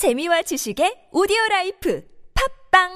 재미와 지식의 오디오 life 팟빵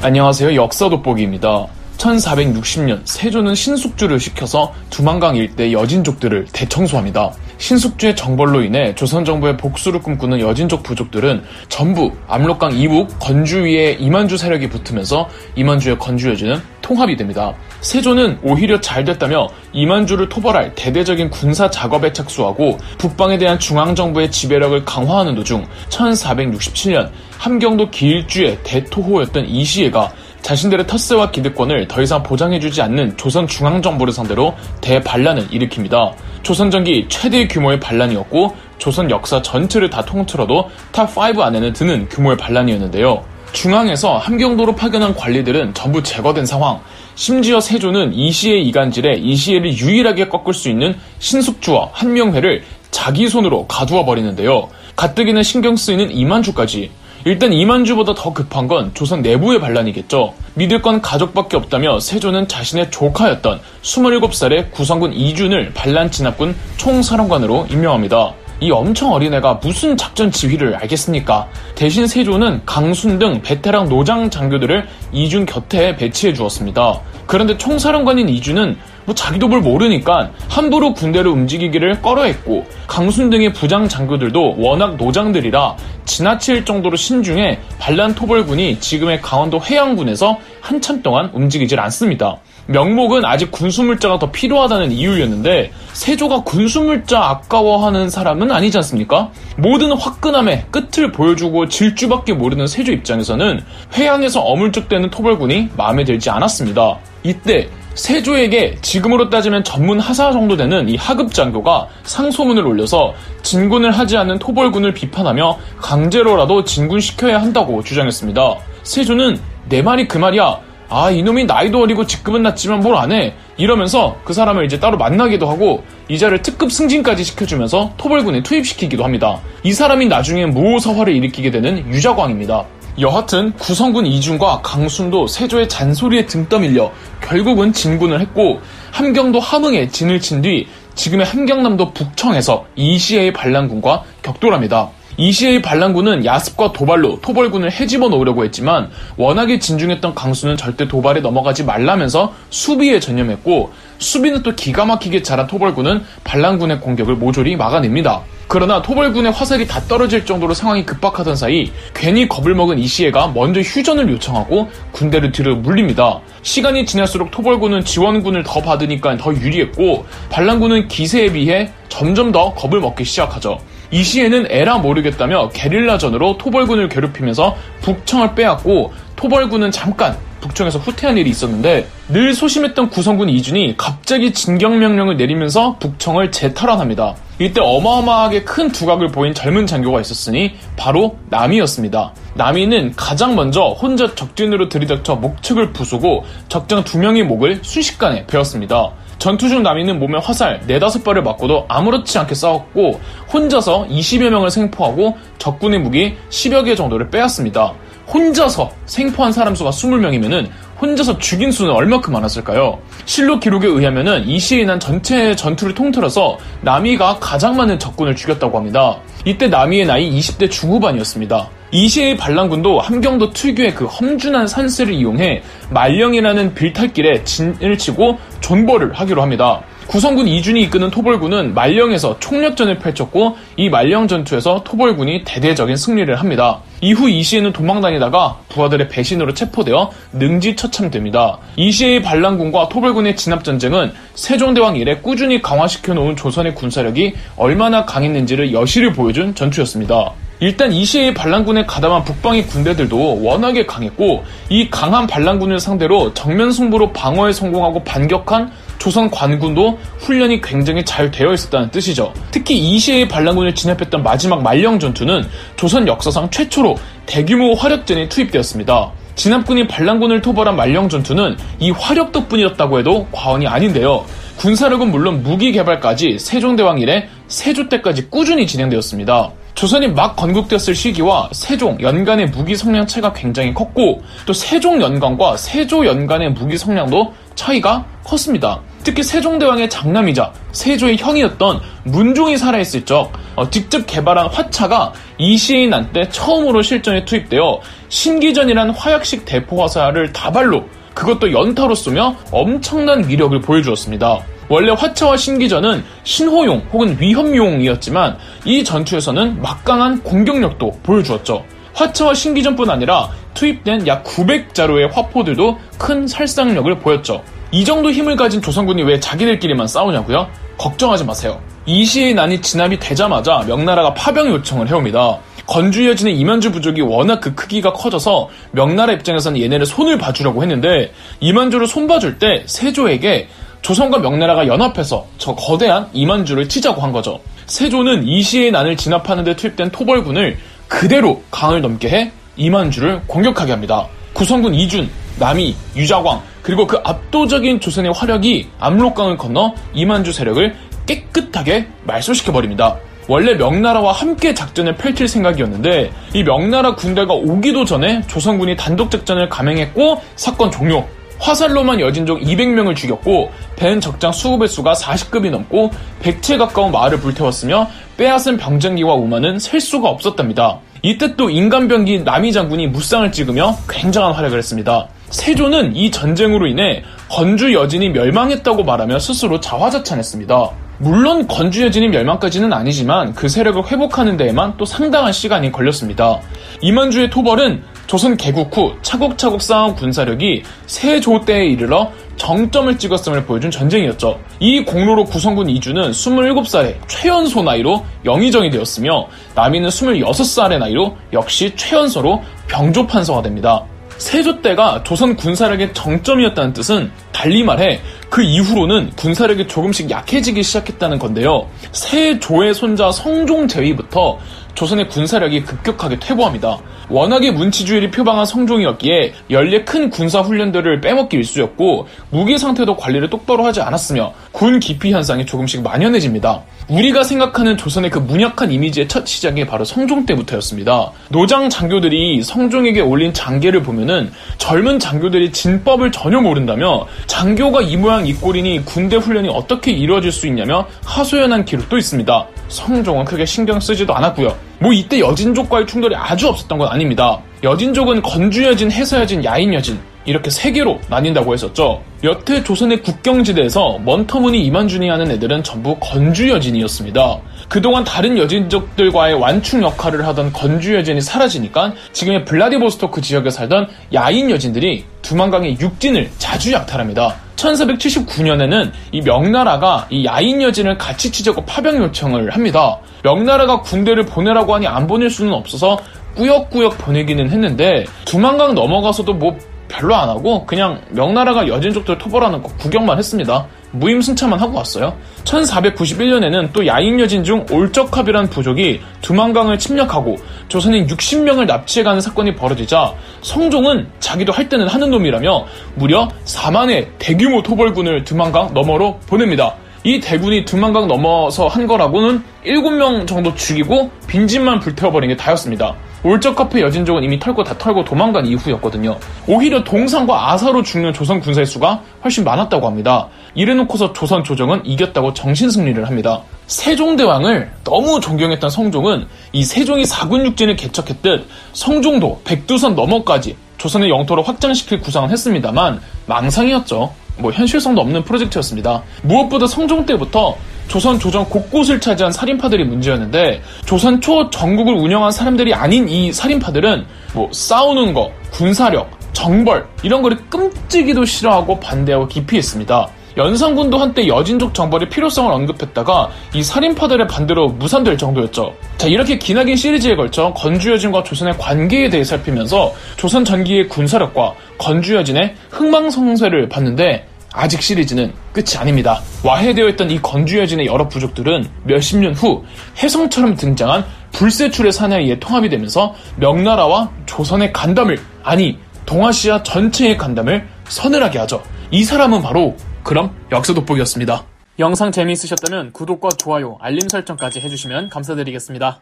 안녕하세요. 역사 돋보기입니다. 1460년 세조는 신숙주를 시켜서 두만강 일대 여진족들을 대청소합니다. 신숙주의 정벌로 인해 조선 정부의 복수를 꿈꾸는 여진족 부족들은 전부 압록강 이북 건주위의 이만주 세력이 붙으면서 이만주의 건주 여진은 통합이 됩니다. 세조는 오히려 잘 됐다며 이만주를 토벌할 대대적인 군사 작업에 착수하고 북방에 대한 중앙정부의 지배력을 강화하는 도중 1467년 함경도 길주의 대토호였던 이시애가 자신들의 텃세와 기득권을 더 이상 보장해주지 않는 조선 중앙정부를 상대로 대반란을 일으킵니다. 조선 전기 최대 규모의 반란이었고 조선 역사 전체를 다 통틀어도 top 5 안에는 드는 규모의 반란이었는데요. 중앙에서 함경도로 파견한 관리들은 전부 제거된 상황. 심지어 세조는 이시애의 이간질에 이시애를 유일하게 꺾을 수 있는 신숙주와 한명회를 자기 손으로 가두어 버리는데요. 가뜩이나 신경 쓰이는 이만주까지. 일단 이만주보다 더 급한 건 조선 내부의 반란이겠죠. 믿을 건 가족밖에 없다며 세조는 자신의 조카였던 27살의 구성군 이준을 반란 진압군 총사령관으로 임명합니다. 이 엄청 어린애가 무슨 작전 지휘를 알겠습니까? 대신 세조는 강순 등 베테랑 노장 장교들을 이준 곁에 배치해 주었습니다. 그런데 총사령관인 이준은 뭐 자기도 뭘 모르니까 함부로 군대를 움직이기를 꺼려했고 강순 등의 부장 장교들도 워낙 노장들이라 지나칠 정도로 신중해 반란 토벌군이 지금의 강원도 해양군에서 한참 동안 움직이질 않습니다. 명목은 아직 군수물자가 더 필요하다는 이유였는데 세조가 군수물자 아까워하는 사람은 아니지 않습니까? 모든 화끈함의 끝을 보여주고 질주밖에 모르는 세조 입장에서는 회양에서 어물쩍대는 토벌군이 마음에 들지 않았습니다. 이때 세조에게 지금으로 따지면 전문 하사 정도 되는 이 하급 장교가 상소문을 올려서 진군을 하지 않는 토벌군을 비판하며 강제로라도 진군시켜야 한다고 주장했습니다. 세조는 내 말이 그 말이야. 아, 이놈이 나이도 어리고 직급은 낮지만 뭘 안 해. 이러면서 그 사람을 이제 따로 만나기도 하고 이자를 특급 승진까지 시켜주면서 토벌군에 투입시키기도 합니다. 이 사람이 나중에 무오서화를 일으키게 되는 유자광입니다. 여하튼 구성군 이준과 강순도 세조의 잔소리에 등 떠밀려 결국은 진군을 했고 함경도 함흥에 진을 친 뒤 지금의 함경남도 북청에서 이시에의 반란군과 격돌합니다. 이시에의 반란군은 야습과 도발로 토벌군을 해집어 놓으려고 했지만 워낙에 진중했던 강수는 절대 도발에 넘어가지 말라면서 수비에 전념했고 수비는 또 기가 막히게 잘한 토벌군은 반란군의 공격을 모조리 막아냅니다. 그러나 토벌군의 화살이 다 떨어질 정도로 상황이 급박하던 사이 괜히 겁을 먹은 이시애가 먼저 휴전을 요청하고 군대를 뒤로 물립니다. 시간이 지날수록 토벌군은 지원군을 더 받으니까 더 유리했고 반란군은 기세에 비해 점점 더 겁을 먹기 시작하죠. 이시애는 에라 모르겠다며 게릴라전으로 토벌군을 괴롭히면서 북청을 빼앗고 토벌군은 잠깐 북청에서 후퇴한 일이 있었는데 늘 소심했던 귀성군 이준이 갑자기 진격명령을 내리면서 북청을 재탈환합니다. 이때 어마어마하게 큰 두각을 보인 젊은 장교가 있었으니 바로 남이었습니다. 남이는 가장 먼저 혼자 적진으로 들이닥쳐 목책을 부수고 적장 두 명의 목을 순식간에 베었습니다. 전투 중 남이는 몸에 화살 4, 5발을 맞고도 아무렇지 않게 싸웠고 혼자서 20여 명을 생포하고 적군의 무기 10여 개 정도를 빼앗습니다. 혼자서 생포한 사람 수가 20명이면은 혼자서 죽인 수는 얼마큼 많았을까요? 실록 기록에 의하면은 이 시에 난 전체 전투를 통틀어서 남이가 가장 많은 적군을 죽였다고 합니다. 이때 남이의 나이 20대 중후반이었습니다. 이시의 반란군도 함경도 특유의 그 험준한 산세를 이용해 말령이라는 빌탈길에 진을 치고 존버를 하기로 합니다. 구성군 이준이 이끄는 토벌군은 말령에서 총력전을 펼쳤고 이 말령 전투에서 토벌군이 대대적인 승리를 합니다. 이후 이시에는 도망다니다가 부하들의 배신으로 체포되어 능지처참됩니다. 이시에의 반란군과 토벌군의 진압전쟁은 세종대왕 이래 꾸준히 강화시켜 놓은 조선의 군사력이 얼마나 강했는지를 여실히 보여준 전투였습니다. 일단 이 시에의 반란군에 가담한 북방의 군대들도 워낙에 강했고 이 강한 반란군을 상대로 정면 승부로 방어에 성공하고 반격한 조선 관군도 훈련이 굉장히 잘 되어 있었다는 뜻이죠. 특히 이 시에의 반란군을 진압했던 마지막 말령 전투는 조선 역사상 최초로 대규모 화력전이 투입되었습니다. 진압군이 반란군을 토벌한 말령 전투는 이 화력 덕분이었다고 해도 과언이 아닌데요. 군사력은 물론 무기 개발까지 세종대왕 이래 세조 때까지 꾸준히 진행되었습니다. 조선이 막 건국됐을 시기와 세종 연간의 무기 성량 차이가 굉장히 컸고 또 세종 연간과 세조 연간의 무기 성량도 차이가 컸습니다. 특히 세종대왕의 장남이자 세조의 형이었던 문종이 살아있을 적 어, 직접 개발한 화차가 이시인 난때 처음으로 실전에 투입되어 신기전이란 화약식 대포 화살을 다발로 그것도 연타로 쏘며 엄청난 위력을 보여주었습니다. 원래 화차와 신기전은 신호용 혹은 위험용이었지만 이 전투에서는 막강한 공격력도 보여주었죠. 화차와 신기전뿐 아니라 투입된 약 900자루의 화포들도 큰 살상력을 보였죠. 이 정도 힘을 가진 조선군이 왜 자기들끼리만 싸우냐고요? 걱정하지 마세요. 이 시의 난이 진압이 되자마자 명나라가 파병 요청을 해옵니다. 건주 여진의 이만주 부족이 워낙 그 크기가 커져서 명나라 입장에서는 얘네를 손을 봐주려고 했는데 이만주를 손봐줄 때 세조에게 조선과 명나라가 연합해서 저 거대한 이만주를 치자고 한 거죠. 세조는 이시의 난을 진압하는 데 투입된 토벌군을 그대로 강을 넘게 해 이만주를 공격하게 합니다. 구성군 이준, 남이, 유자광, 그리고 그 압도적인 조선의 화력이 압록강을 건너 이만주 세력을 깨끗하게 말소시켜버립니다. 원래 명나라와 함께 작전을 펼칠 생각이었는데 이 명나라 군대가 오기도 전에 조선군이 단독 작전을 감행했고 사건 종료. 화살로만 여진족 200명을 죽였고 벤 적장 수급의 수가 40급이 넘고 100채 가까운 마을을 불태웠으며 빼앗은 병장기와 우마는 셀 수가 없었답니다. 이때 또 인간병기 남이 장군이 무쌍을 찍으며 굉장한 활약을 했습니다. 세조는 이 전쟁으로 인해 건주 여진이 멸망했다고 말하며 스스로 자화자찬했습니다. 물론 건주 여진이 멸망까지는 아니지만 그 세력을 회복하는 데에만 또 상당한 시간이 걸렸습니다. 이만주의 토벌은 조선 개국 후 차곡차곡 쌓아온 군사력이 세조 때에 이르러 정점을 찍었음을 보여준 전쟁이었죠. 이 공로로 구성군 이주는 27살의 최연소 나이로 영의정이 되었으며 남이는 26살의 나이로 역시 최연소로 병조 판서가 됩니다. 세조 때가 조선 군사력의 정점이었다는 뜻은 달리 말해 그 이후로는 군사력이 조금씩 약해지기 시작했다는 건데요. 세조의 손자 성종 제위부터 조선의 군사력이 급격하게 퇴보합니다. 워낙에 문치주의를 표방한 성종이었기에 연례 큰 군사 훈련들을 빼먹기 일쑤였고 무기 상태도 관리를 똑바로 하지 않았으며 군 기피 현상이 조금씩 만연해집니다. 우리가 생각하는 조선의 그 문약한 이미지의 첫 시작이 바로 성종 때부터였습니다. 노장 장교들이 성종에게 올린 장계를 보면은 젊은 장교들이 진법을 전혀 모른다며 장교가 이 모양 이 꼴이니 군대 훈련이 어떻게 이루어질 수 있냐며 하소연한 기록도 있습니다. 성종은 크게 신경 쓰지도 않았고요. 뭐 이때 여진족과의 충돌이 아주 없었던 건 아닙니다. 여진족은 건주여진, 해서여진, 야인여진 이렇게 세 개로 나뉜다고 했었죠. 여태 조선의 국경지대에서 먼터무니 이만준이 하는 애들은 전부 건주여진이었습니다. 그동안 다른 여진족들과의 완충 역할을 하던 건주여진이 사라지니까 지금의 블라디보스토크 지역에 살던 야인 여진들이 두만강의 육진을 자주 약탈합니다. 1479년에는 이 명나라가 이 야인 여진을 같이 치자고 파병 요청을 합니다. 명나라가 군대를 보내라고 하니 안 보낼 수는 없어서 꾸역꾸역 보내기는 했는데 두만강 넘어가서도 뭐 별로 안 하고 그냥 명나라가 여진족들 토벌하는 거 구경만 했습니다. 무임승차만 하고 왔어요. 1491년에는 또 야인 여진 중 올적합이란 부족이 두만강을 침략하고 조선인 60명을 납치해가는 사건이 벌어지자 성종은 자기도 할 때는 하는 놈이라며 무려 4만의 대규모 토벌군을 두만강 너머로 보냅니다. 이 대군이 두만강 넘어서 한 거라고는 7명 정도 죽이고 빈집만 불태워버린 게 다였습니다. 올적카페 여진족은 이미 털고 다 털고 도망간 이후였거든요. 오히려 동상과 아사로 죽는 조선 군사의 수가 훨씬 많았다고 합니다. 이래놓고서 조선 조정은 이겼다고 정신승리를 합니다. 세종대왕을 너무 존경했던 성종은 이 세종이 사군육진을 개척했듯 성종도 백두산 너머까지 조선의 영토를 확장시킬 구상을 했습니다만 망상이었죠. 뭐 현실성도 없는 프로젝트였습니다. 무엇보다 성종 때부터 조선 조정 곳곳을 차지한 살인파들이 문제였는데 조선 초 전국을 운영한 사람들이 아닌 이 살인파들은 뭐 싸우는 거, 군사력, 정벌 이런 거를 끔찍이도 싫어하고 반대하고 기피했습니다. 연산군도 한때 여진족 정벌의 필요성을 언급했다가 이 살인파들의 반대로 무산될 정도였죠. 자 이렇게 기나긴 시리즈에 걸쳐 건주여진과 조선의 관계에 대해 살피면서 조선 전기의 군사력과 건주여진의 흥망성쇠를 봤는데 아직 시리즈는 끝이 아닙니다. 와해되어 있던 이 건주여진의 여러 부족들은 몇십 년후 혜성처럼 등장한 불세출의 사나이에 통합이 되면서 명나라와 조선의 간담을 아니 동아시아 전체의 간담을 서늘하게 하죠. 이 사람은 바로 그럼 역사 돋보기였습니다. 영상 재미있으셨다면 구독과 좋아요, 알림 설정까지 해주시면 감사드리겠습니다.